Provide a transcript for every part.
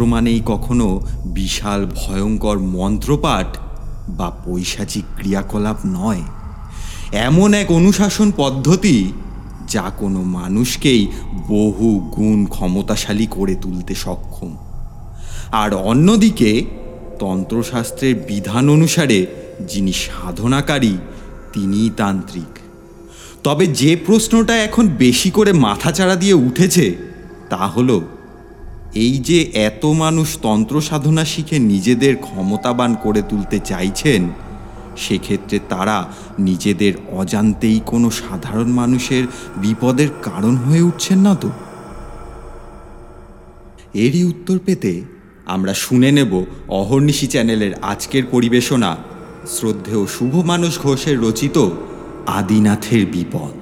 তন্ত্র মানেই কখনো বিশাল ভয়ঙ্কর মন্ত্রপাঠ বা পৈশাচিক ক্রিয়াকলাপ নয়। এমন এক অনুশাসন পদ্ধতি যা কোনো মানুষকেই বহু গুণ ক্ষমতাশালী করে তুলতে সক্ষম। আর অন্যদিকে, তন্ত্রশাস্ত্রের বিধান অনুসারে যিনি সাধনাকারী, তিনিই তান্ত্রিক। তবে যে প্রশ্নটা এখন বেশি করে মাথাচাড়া দিয়ে উঠেছে, তা হলো এই যে এত মানুষ তন্ত্র সাধনা শিখে নিজেদের ক্ষমতাবান করে তুলতে চাইছেন, সেক্ষেত্রে তারা নিজেদের অজান্তেই কোনো সাধারণ মানুষের বিপদের কারণ হয়ে উঠছেন না তো? এরই উত্তর পেতে আমরা শুনে নেব অহর্নিশি চ্যানেলের আজকের পরিবেশনা। শ্রদ্ধেয় শুভ মানুষ ঘোষের রচিত আদিনাথের বিপদ।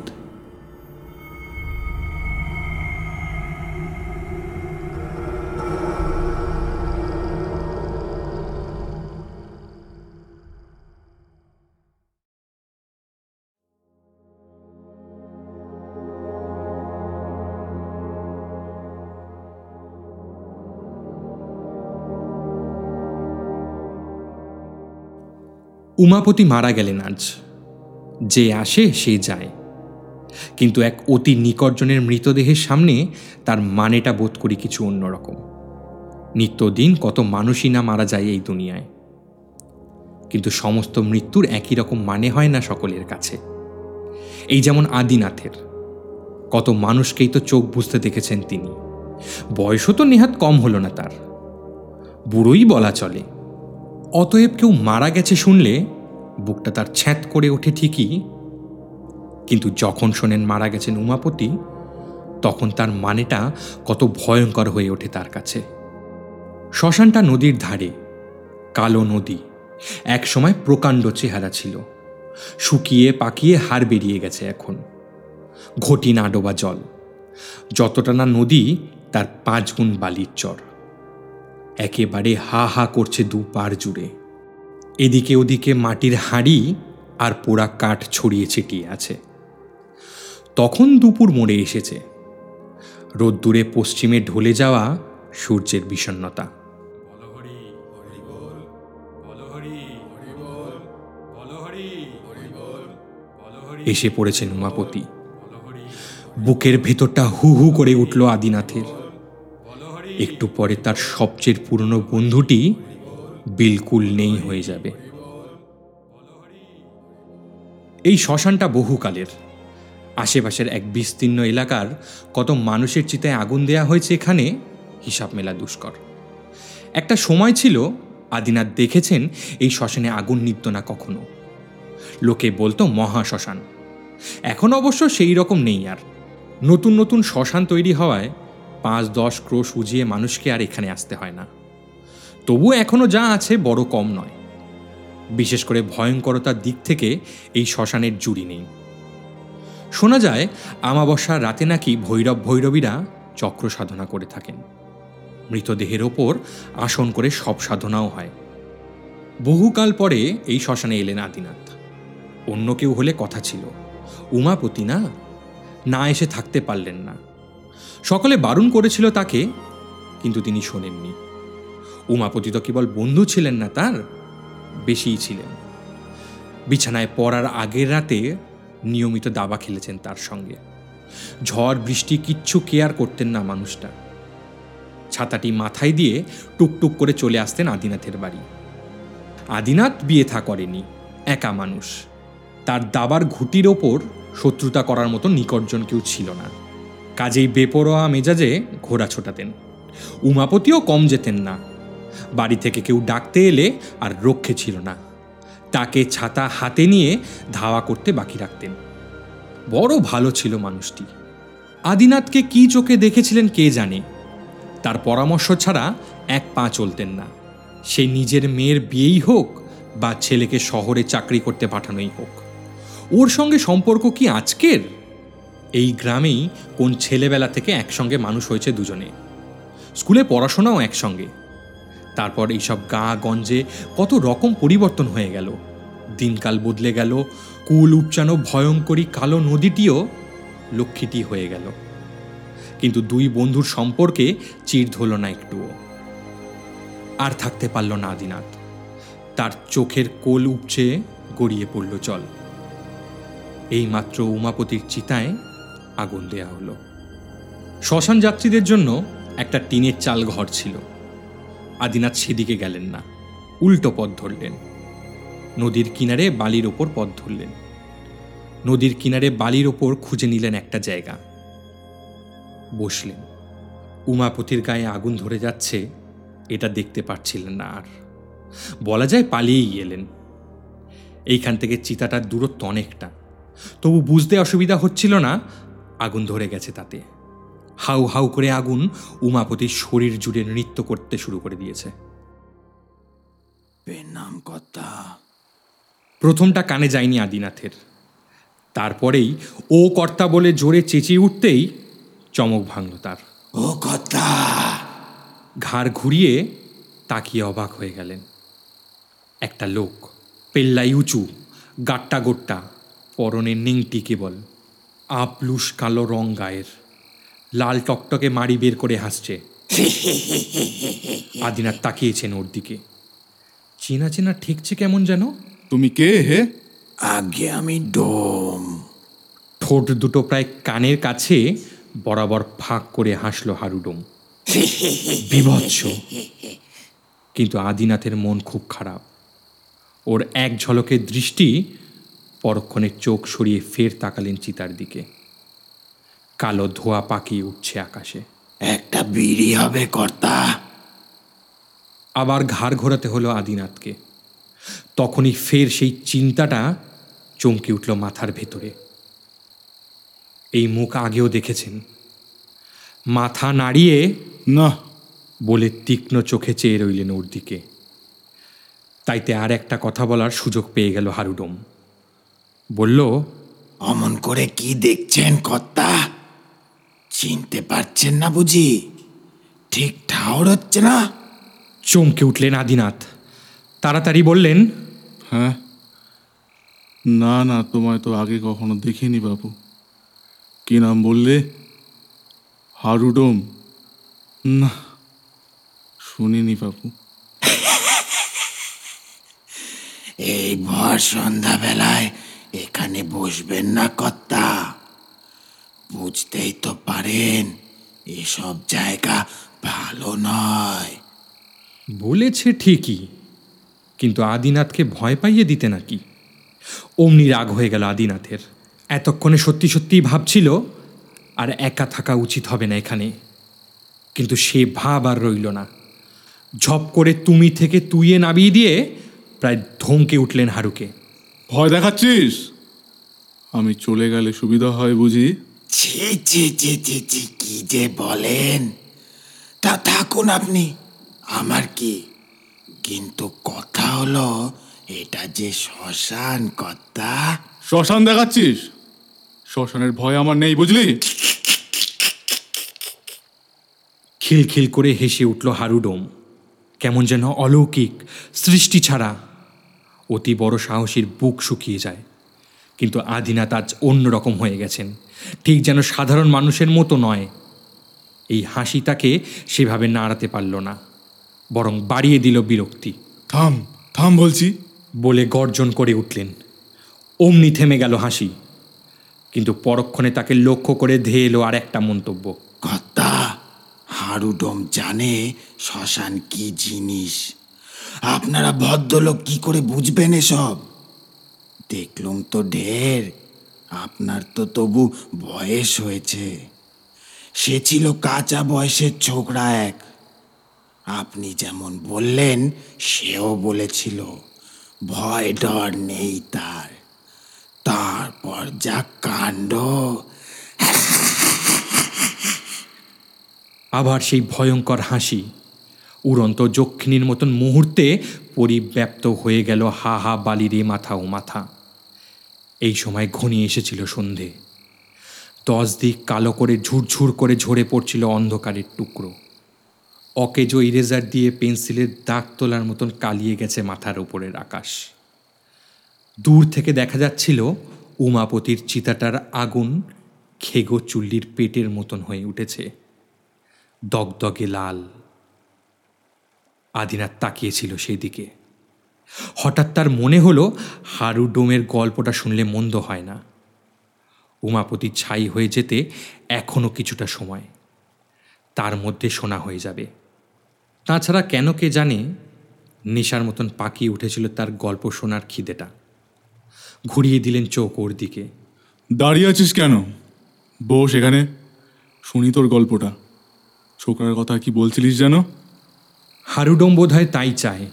উমাপতি মারা গেলেন আজ। যে আসে, সে যায়। কিন্তু এক অতি নিকটজনের মৃতদেহের সামনে তার মানেটা বোধ করি কিছু অন্যরকম। নিত্যদিন কত মানুষই না মারা যায় এই দুনিয়ায়। কিন্তু সমস্ত মৃত্যুর একই রকম মানে হয় না সকলের কাছে। এই যেমন আদিনাথের। কত মানুষকেই তো চোখ বুঝতে দেখেছেন তিনি। বয়সও তো নেহাত কম হলো না তার। বুড়োই বলা চলে। অতএব কেউ মারা গেছে শুনলে বুকটা তার ছ্যাঁত করে ওঠে ঠিকই। কিন্তু যখন শোনেন মারা গেছেন উমাপতি, তখন তার মানেটা কত ভয়ঙ্কর হয়ে ওঠে তার কাছে। শ্মশানটা নদীর ধারে, কালো নদী, এক সময় প্রকাণ্ড চেহারা ছিল। শুকিয়ে পাকিয়ে হাড় বেরিয়ে গেছে এখন। ঘটি না ডোবা জল, যতটা না নদী, তার পাঁচ গুণ বালির চর। একেবারে হা হা করছে দু পার জুড়ে। এদিকে ওদিকে মাটির হাঁড়ি আর পোড়া কাঠ ছড়িয়ে ছিটিয়ে আছে। তখন দুপুর মোড়ে এসেছে। রোদ্দুরে পশ্চিমে ঢলে যাওয়া সূর্যের বিষণ্নতা এসে পড়েছেন উমাপতি। বুকের ভেতরটা হু হু করে উঠল আদিনাথের। একটু পরে তার সবচেয়ে পুরনো বন্ধুটি বিলকুল নেই হয়ে যাবে। এই শ্মশানটা বহুকালের। আশেপাশের এক বিস্তীর্ণ এলাকার কত মানুষের চিতায় আগুন দেয়া হয়েছে এখানে হিসাব মেলা দুষ্কর। একটা সময় ছিল, আদিনাথ দেখেছেন এই শ্মশানে আগুন নিত্য না কখনো। লোকে বলতো মহা শ্মশান। এখন অবশ্য সেই রকম নেই আর। নতুন নতুন শ্মশান তৈরি হওয়ায় পাঁচ, দশ ক্রোশ উজিয়ে মানুষকে আর এখানে আসতে হয় না। তবু এখনও যা আছে বড় কম নয়। বিশেষ করে ভয়ঙ্করতার দিক থেকে এই শ্মশানের জুড়ি নেই। শোনা যায় আমাবস্যার রাতে নাকি ভৈরব ভৈরবীরা চক্র সাধনা করে থাকেন। মৃতদেহের ওপর আসন করে সব সাধনাও হয়। বহুকাল পরে এই শ্মশানে এলেন আদিনাথ। অন্য কেউ হলে কথা ছিল, উমাপতি না? না এসে থাকতে পারলেন না। সকলে বারণ করেছিল তাকে, কিন্তু তিনি শোনেননি। উমাপতি তো কেবল বন্ধু ছিলেন না তার, বেশিই ছিলেন। বিছানায় পড়ার আগের রাতে নিয়মিত দাবা খেলেছেন তার সঙ্গে। ঝড়, বৃষ্টি কিচ্ছু কেয়ার করতেন না মানুষটা। ছাতাটি মাথায় দিয়ে টুকটুক করে চলে আসতেন আদিনাথের বাড়ি। আদিনাথ বিয়ে থা করেনি, একা মানুষ। তার দাবার ঘুটির ওপর শত্রুতা করার মতো নিকটজন কেউ ছিল না। কাজেই বেপরোয়া মেজাজে ঘোড়া ছোটাতেন। উমাপতিও কম যেতেন না। বাড়ি থেকে কেউ ডাকতে এলে আর রক্ষে ছিল না। তাকে ছাতা হাতে নিয়ে ধাওয়া করতে বাকি রাখতেন। বড় ভালো ছিল মানুষটি। আদিনাথকে কি চোখে দেখেছিলেন কে জানে? তার পরামর্শ ছাড়া এক পা চলতেন না। সে নিজের মেয়ের বিয়েই হোক বা ছেলেকে শহরে চাকরি করতে পাঠানোই হোক। ওর সঙ্গে সম্পর্ক কি আজকের? এই গ্রামেই কোন ছেলেবেলা থেকে একসঙ্গে মানুষ হয়েছে দুজনে। স্কুলে পড়াশোনাও একসঙ্গে। তারপর এইসব গা গঞ্জে কত রকম পরিবর্তন হয়ে গেল। দিনকাল বদলে গেল, কুল উপচানো ভয়ঙ্করী কালো নদীটিও লক্ষ্মীটি হয়ে গেল। কিন্তু দুই বন্ধুর সম্পর্কে চির ধরল না একটুও। আর থাকতে পারল না আদিনাথ। তার চোখের কোল উপচে গড়িয়ে পড়ল জল। এইমাত্র উমাপতির চিতায় আগুন দেয়া হলো। শ্মশান যাত্রীদের জন্য একটা টিনের চাল ঘর ছিল। আদিনাথ সেদিকে গেলেন না, উল্টো পথ ধরলেন। নদীর কিনারে বালির ওপর পথ ধরলেন। নদীর কিনারে বালির ওপর খুঁজে নিলেন একটা জায়গা। বসলেন। উমাপতির গায়ে আগুন ধরে যাচ্ছে, এটা দেখতে পাচ্ছিলেন না আর। বলা যায় পালিয়েই এলেন। এইখান থেকে চিতাটার দূরত্ব অনেকটা। তবু বুঝতে অসুবিধা হচ্ছিল না আগুন ধরে গেছে তাতে। হাউ হাউ করে আগুন উমাপতির শরীর জুড়ে নৃত্য করতে শুরু করে দিয়েছে। নাম প্রথমটা কানে যায়নি আদিনাথের। তারপরেই ও কর্তা বলে জোরে চেঁচিয়ে উঠতেই চমক ভাঙল তার। ও কর্তা। ঘাড় ঘুরিয়ে তাকিয়ে অবাক হয়ে গেলেন। একটা লোক পেল্লাই উঁচু গাট্টা গোট্টা পরনে নিংটি কেবল। আপলুস কালো রং গায়ের। লাল টকটকে মাড়ি বের করে হাসছে। আদিনাথ তাকিয়েছেন ওর দিকে। চেনা চেনা ঠেকছে কেমন যেন? তুমি কে হে? আগে আমি ডোম। ঠোঁট দুটো প্রায় কানের কাছে বরাবর ফাঁক করে হাসলো হারুডোম। বিভৎস। কিন্তু আদিনাথের মন খুব খারাপ। ওর এক ঝলকের দৃষ্টি পরক্ষণে চোখ সরিয়ে ফের তাকালেন চিতার দিকে। কালো ধোয়া পাকিয়ে উঠছে আকাশে। একটা বিড়ি হবে কর্তা। আবার ঘাড় ঘোরাতে হলো আদিনাথকে। তখনই ফের সেই চিন্তাটা চমকে উঠল মাথার ভেতরে। এই মুখ আগেও দেখেছেন। মাথা নাড়িয়ে না। বলে তীক্ষ্ণ চোখে চেয়ে রইলেন ওর দিকে। তাইতে আর একটা কথা বলার সুযোগ পেয়ে গেল হারুডোম। বলল অমন করে কি দেখছেন কর্তা? চিনতে পারছেন না বুঝি? ঠিক ঠাউর হচ্ছে না? চমকে উঠলেন আদিনাথ। তাড়াতাড়ি বললেন হ্যাঁ? না না তোমায় তো আগে কখনো দেখিনি বাবু কি নাম বললে? হারুডোম। না শুনিনি বাবু এই ভর সন্ধ্যাবেলায় এখানে বসবেন না, কর্তা। বুঝতেই তো পারেন, এসব জায়গা ভালো নয়। বলেছে ঠিকই, কিন্তু আদিনাথকে ভয় পাইয়ে দিতে নাকি? অমনি রাগ হয়ে গেল আদিনাথের। এতক্ষণে সত্যি সত্যিই ভাবছিল, আর একা থাকা উচিত হবে না এখানে। কিন্তু সে ভাব আর রইল না। ঝপ করে তুমি থেকে তুইয়ে নামিয়ে দিয়ে প্রায় ধমকে উঠলেন হারুকে। ভয় দেখাচ্ছিস? আমি চলে গেলে সুবিধা হয় বুঝি? ছি ছি ছি ছি ছি কি যে বলেন? তা থাকুন আপনি। আমার কি? কিন্তু কথা হলো এটা যে শ্মশান কর্তা। শ্মশান দেখাচ্ছিস? শ্মশানের ভয় আমার নেই বুঝলি? খিলখিল করে হেসে উঠল হারুডোম। কেমন যেন অলৌকিক সৃষ্টি ছাড়া অতি বড় সাহসীর বুক শুকিয়ে যায়। কিন্তু আদিনাথ আজ অন্যরকম হয়ে গেছেন। ঠিক যেন সাধারণ মানুষের মতো নয়। এই হাসি তাকে সেভাবে নাড়াতে পারল না বরং বাড়িয়ে দিল বিরক্তি। থাম থাম বলছি। বলে গর্জন করে উঠলেন। অমনি থেমে গেল হাসি। কিন্তু পরক্ষণে তাকে লক্ষ্য করে ধেয়ে এলো আর একটা মন্তব্য। কর্তা হারুডম জানে শ্মশান কি জিনিস। আপনারা ভদ্রলোক কি করে বুঝবেন এসব? দেখলুম তো ঢের, আপনার তো তবু বয়স হয়েছে। সে ছিল কাঁচা বয়সের ছোকরা এক। আপনি যেমন বললেন, সেও বলেছিল, ভয় ডর নেই তার। তারপর যা কাণ্ড। আবার সেই ভয়ঙ্কর হাসি উড়ন্ত যক্ষিণীর মতন মুহূর্তে পরিব্যাপ্ত হয়ে গেল হা হা বালিরে মাথা ও মাথা। এই সময় ঘনিয়ে এসেছিল সন্ধে। দশ দিক কালো করে ঝুরঝুর করে ঝরে পড়ছিল অন্ধকারের টুকরো। অকেজো ইরেজার দিয়ে পেন্সিলের দাগ তোলার মতন কালিয়ে গেছে মাথার ওপরের আকাশ। দূর থেকে দেখা যাচ্ছিল উমাপতির চিতাটার আগুন খেগো চুল্লির পেটের মতন হয়ে উঠেছে। দগদগে লাল আদিনাথ তাকিয়েছিল সেই দিকে হঠাৎ তার মনে হলো হারু ডোমের গল্পটা শুনলে মন্দ হয় না। উমাপতি ছাই হয়ে যেতে এখনও কিছুটা সময়। তার মধ্যে শোনা হয়ে যাবে। তাছাড়া কেন কে জানে, নেশার মতন পাকিয়ে উঠেছিল তার গল্প শোনার খিদেটা। ঘুরিয়ে দিলেন চোখ ওর দিকে। দাঁড়িয়ে আছিস কেন? বস এখানে। শুনি তোর গল্পটা। ছোকরার কথা কি বলছিলিস যেন? হারুডম বোধ হয় তাই চায়।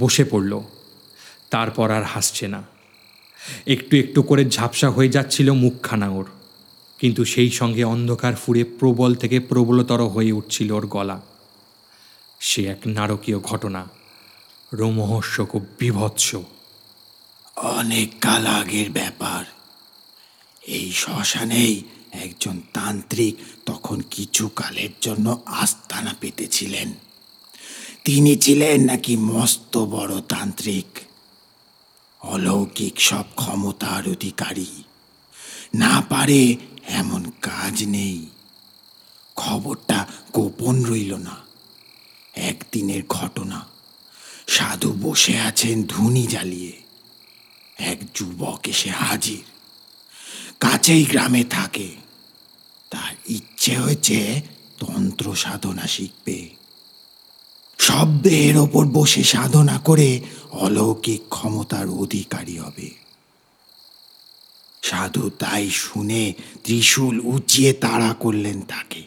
বসে পড়ল। তারপর আর হাসছে না। একটু একটু করে ঝাপসা হয়ে যাচ্ছিল মুখখানা ওর। কিন্তু সেই সঙ্গে অন্ধকার ফুরে প্রবল থেকে প্রবলতর হয়ে উঠছিল ওর গলা। সে এক নারকীয় ঘটনা। রোমহর্ষক ও বিভৎস। অনেক কাল আগের ব্যাপার। এই শ্মশানেই একজন তান্ত্রিক তখন কিছু কালের জন্য আস্তানা পেতেছিলেন। তিনি ছিলেন নাকি মস্ত বড় তান্ত্রিক? অলৌকিক সব ক্ষমতার অধিকারী। না পারে এমন কাজ নেই। খবরটা গোপন রইল না। একদিনের ঘটনা। সাধু বসে আছেন ধুনি জ্বালিয়ে। এক যুবক এসে হাজির। কাছেই গ্রামে থাকে। তার ইচ্ছে হয়েছে তন্ত্র সাধনা শিখবে। শব্দের ওপর বসে সাধনা করে অলৌকিক ক্ষমতার অধিকারী হবে। সাধু তাই শুনে ত্রিশূল উঁচিয়ে তাড়া করলেন তাকে।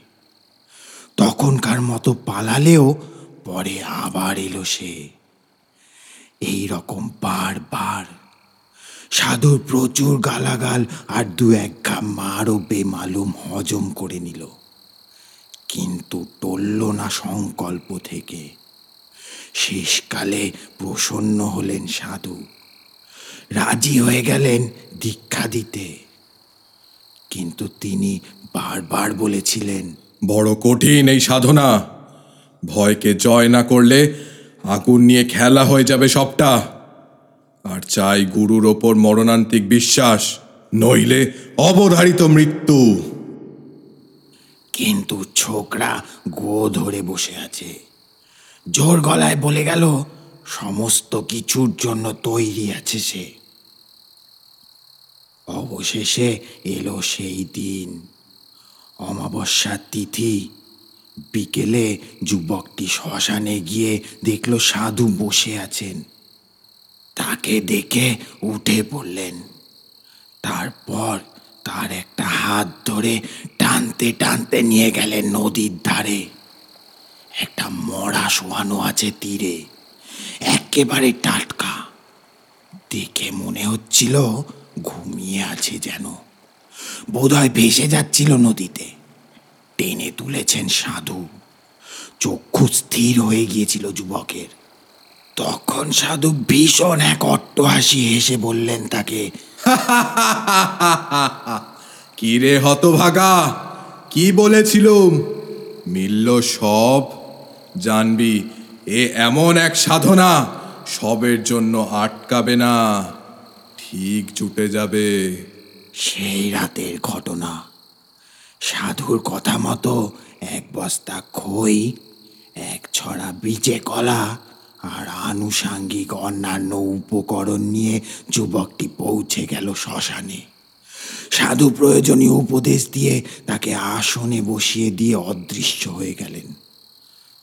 তখনকার মতো পালালেও পরে আবার এলো সে। এই রকম বারবার সাধুর প্রচুর গালাগাল আর দু এক ঘা মারও বেমালুম হজম করে নিল। কিন্তু টলল না সংকল্প থেকে। শেষকালে প্রসন্ন হলেন সাধু। রাজি হয়ে গেলেন দীক্ষা দিতে। কিন্তু তিনি বারবার বলেছিলেন বড় কঠিন এই সাধনা। ভয়কে জয় না করলে আগুন নিয়ে খেলা হয়ে যাবে সবটা। আর চাই গুরুর ওপর মরণান্তিক বিশ্বাস নইলে অবধারিত মৃত্যু। কিন্তু ছোকরা গো ধরে বসে আছে। জোর গলায় বলে গেল, সমস্ত কিছুর জন্য তৈরি আছে সে। অবশেষে এলো সেই দিন। অমাবস্যার তিথি। বিকেলে যুবকটি শ্মশানে গিয়ে দেখল সাধু বসে আছেন। তাকে দেখে উঠে পড়লেন। তারপর তার একটা হাত ধরে টানতে টানতে নিয়ে গেলেন নদীর ধারে। একটা মরা শোয়ানো আছে তীরে, একেবারে টাটকা। দেখে মনে হচ্ছিল ঘুমিয়ে আছে যেন। বোধহয় ভেসে যাচ্ছিল নদীতে। টেনে তুলেছেন সাধু। চক্ষু স্থির হয়ে গিয়েছিল যুবকের। তখন সাধু ভীষণ এক অট্ট হাসি হেসে বললেন তাকে কি রে হতভাগা? কি বলেছিলুম? মিলল সব জানবি, এ এমন এক সাধনা সবের জন্য আটকাবে না। ঠিক জুটে যাবে। সেই রাতের ঘটনা। সাধুর কথা মতো এক বস্তা খই, এক ছড়া বীজে কলা আর আনুষাঙ্গিক অন্যান্য উপকরণ নিয়ে যুবকটি পৌঁছে গেল শ্মশানে। সাধু প্রয়োজনীয় উপদেশ দিয়ে তাকে আসনে বসিয়ে দিয়ে অদৃশ্য হয়ে গেলেন।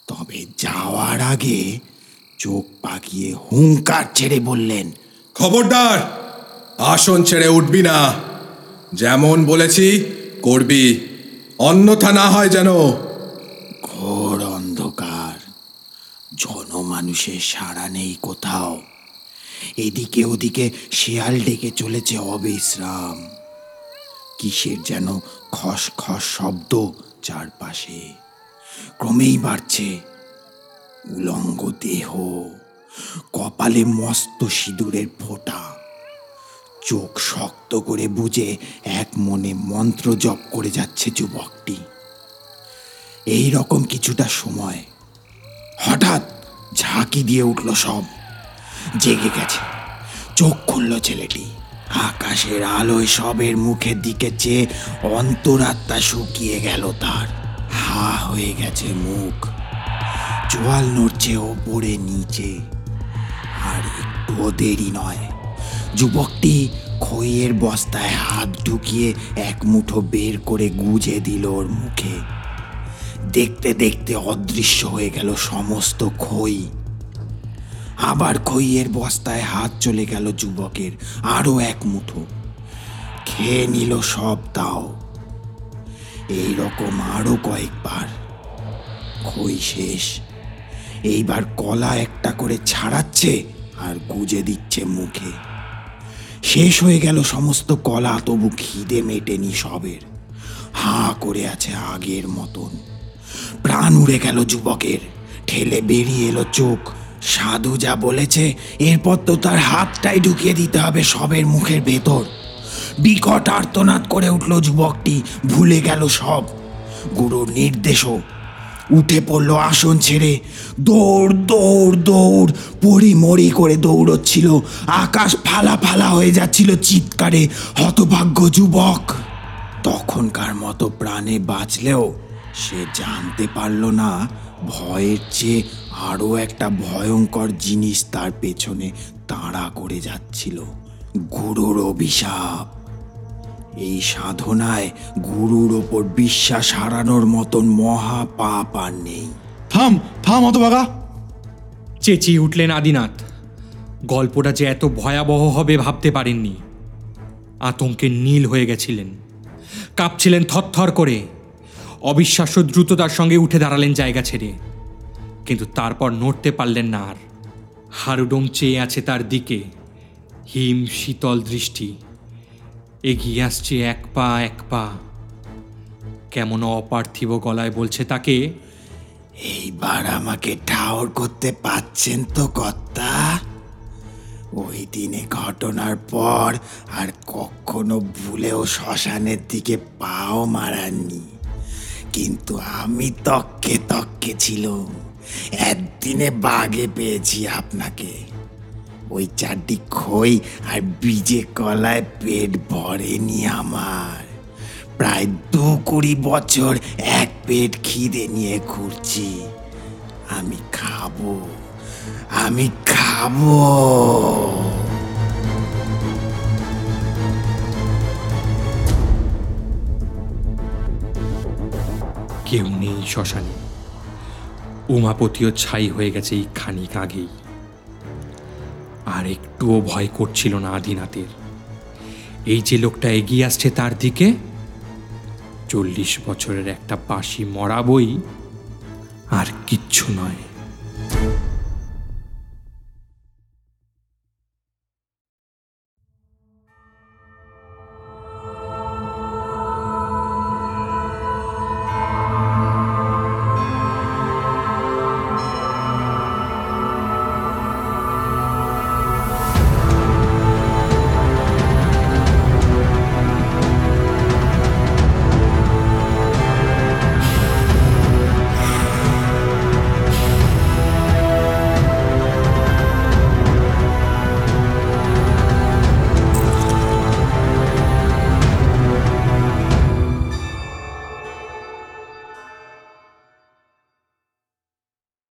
তবে যাওয়ার আগে চোখ পাকিয়ে হুঙ্কার ছেড়ে বললেন খবরদার আসন ছেড়ে উঠবি না। যেমন বলেছি করবি। অন্যথা না হয় যেন। ঘোর অন্ধকার। জনমানুষের সাড়া নেই কোথাও। এদিকে ওদিকে শিয়াল ডেকে চলেছে অবিশ্রাম। কিসের যেন খস খস শব্দ চারপাশে। ক্রমেই বাড়ছে উলঙ্গ দেহ, কপালে মস্ত সিঁদুরের ফোঁটা। চোখ শক্ত করে বুঝে এক মনে মন্ত্র জপ করে যাচ্ছে যুবকটি। এই রকম কিছুটা সময় হঠাৎ ঝাঁকি দিয়ে উঠল সব। জেগে গেছে। চোখ খুলল ছেলেটি। আকাশের আলোয় সবের মুখের দিকে চেয়ে অন্তরাত্মা শুকিয়ে গেল তার। হা হয়ে গেছে মুখ। জোয়াল নড়ছে ওপরে নিচে। আর একটুও দেরি নয়। যুবকটি খইয়ের বস্তায় হাত ঢুকিয়ে এক মুঠো বের করে গুজে দিল ওর মুখে। দেখতে দেখতে অদৃশ্য হয়ে গেল সমস্ত খই। আবার খইয়ের বস্তায় হাত চলে গেল যুবকের, আরও এক মুঠো। খেয়ে নিল সব তাও। এই রকম আরও কয়েকবার। খই শেষ। এইবার কলা একটা করে ছাড়াচ্ছে আর গুজে দিচ্ছে মুখে। শেষ হয়ে গেল সমস্ত কলা, তবু খিদে মেটেনি সবের। হা করে আছে আগের মতন। প্রাণ উড়ে গেল যুবকের। ঠেলে বেরিয়ে এলো চোখ। সাধু যা বলেছে, এরপর তো তার হাতটাই ঢুকিয়ে দিতে হবে সবের মুখের ভেতর। বিকট আর্তনাদ করে উঠল যুবকটি। ভুলে গেল সব। গুরুর নির্দেশও। উঠে পড়ল আসন ছেড়ে। দৌড় দৌড় দৌড়। পরিমরি করে দৌড়চ্ছিল। আকাশ ফালা ফালা হয়ে যাচ্ছিল চিৎকারে। হতভাগ্য যুবক। তখনকার মতো প্রাণে বাঁচলেও সে জানতে পারল না, ভয়ের চেয়ে আরও একটা ভয়ঙ্কর জিনিস তার পেছনে তাড়া করে যাচ্ছিল। গুরুর অভিশাপ। এই সাধনায় গুরুর ওপর বিশ্বাস হারানোর মতন মহা পাপ আর নেই। থাম থাম হতভাগা চেঁচিয়ে উঠলেন আদিনাথ। গল্পটা যে এত ভয়াবহ হবে ভাবতে পারেননি। আতঙ্কে নীল হয়ে গেছিলেন। কাঁপছিলেন থরথর করে। অবিশ্বাস্য দ্রুততার সঙ্গে উঠে দাঁড়ালেন জায়গা ছেড়ে। কিন্তু তারপর নড়তে পারলেন না আর। হারুডোম চেয়ে আছে তার দিকে। হিম শীতল দৃষ্টি। এগিয়ে আসছে এক পা এক পা। কেমন অপার্থিব গলায় বলছে তাকে, এইবার আমাকে ঠাওর করতে পাচ্ছেন তো কর্তা? ওই দিনে ঘটনার পর আর কখনো ভুলেও শ্মশানের দিকে পাও মারাননি। কিন্তু আমি তককে তককে ছিল একদিনে বাগে পেয়েছি আপনাকে। ওই চারটি খই আর বীজে কলায় পেট ভরেনি আমার। প্রায় দু কুড়ি বছর এক পেট খিদে নিয়ে ঘুরছি। আমি খাব আমি খাব। কেউ নেই শ্মশানে। উমাপতিও ছাই হয়ে গেছে এই খানিক আগেই। আর একটুও ভয় করছিল না আদিনাথের। এই যে লোকটা এগিয়ে আসছে তার দিকে, চল্লিশ বছরের একটা পাশি মরা বই আর কিচ্ছু নয়।